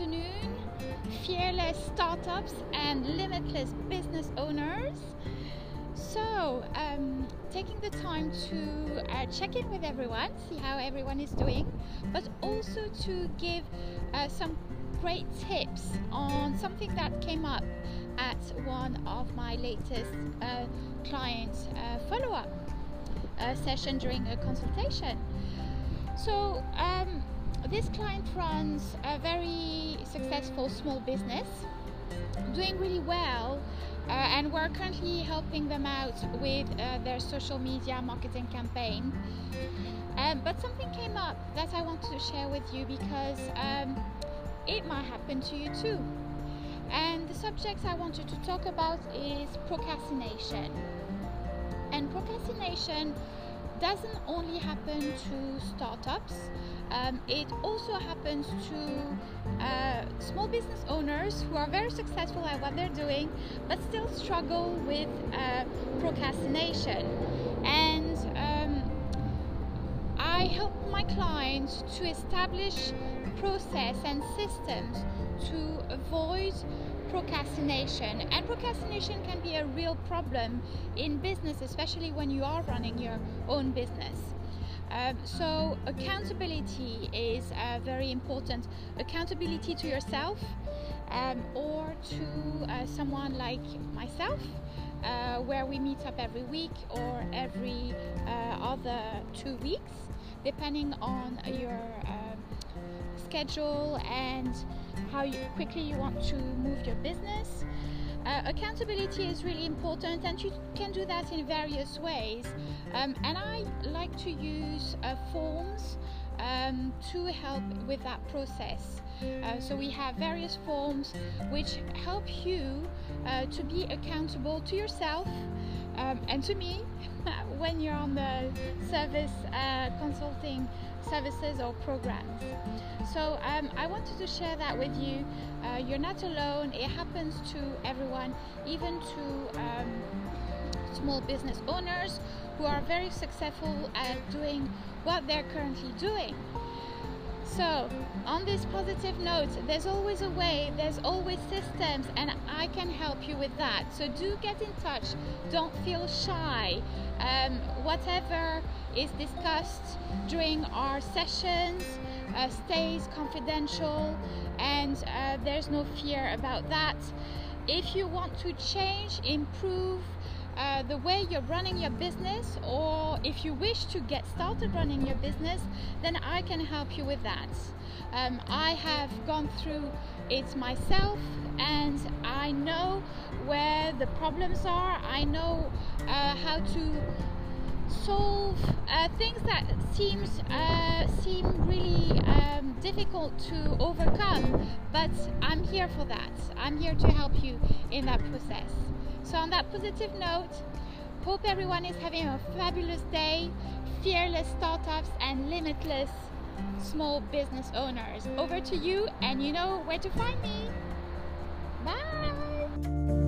afternoon, fearless startups and limitless business owners. So, um, taking the time to uh, check in with everyone, see how everyone is doing, but also to give uh, some great tips on something that came up at one of my latest uh, client uh, follow up uh, session during a consultation. So, um, this client runs a very successful small business, doing really well, uh, and we're currently helping them out with uh, their social media marketing campaign. Um, but something came up that I wanted to share with you because um, it might happen to you too. And the subject I wanted to talk about is procrastination. And procrastination doesn't only happen to startups, um, it also happens to uh, small business owners who are very successful at what they're doing but still struggle with uh, procrastination. And um, I help my clients to establish process and systems to avoid procrastination. And procrastination can be a real problem in business, especially when you are running your own business. Um, so, accountability is uh, very important. Accountability to yourself um, or to uh, someone like myself, uh, where we meet up every week or every uh, other two weeks, depending on your um, schedule and how you, quickly you want to move your business. Uh, accountability is really important, and you can do that in various ways. Um, and I like to use uh, forms um, to help with that process. Uh, so we have various forms which help you uh, to be accountable to yourself um, and to me when you're on the service uh, consulting services or programs. So um, I wanted to share that with you. Uh, you're not alone. It happens to everyone, even to um, small business owners who are very successful at doing what they're currently doing. So, on this positive note, there's always a way, there's always systems, and I can help you with that. So, do get in touch. Don't feel shy. Um, whatever is discussed during our sessions uh, stays confidential, and uh, there's no fear about that. If you want to change, improve, uh, the way you're running your business, or if you wish to get started running your business, then I can help you with that. Um, I have gone through it myself and I know where the problems are, I know uh, how to solve uh, things that seems uh, seem really um, difficult to overcome but I'm here for that. I'm here to help you in that process so, on that positive note, hope everyone is having a fabulous day. Fearless startups and limitless small business owners. Over to you, and you know where to find me. Bye.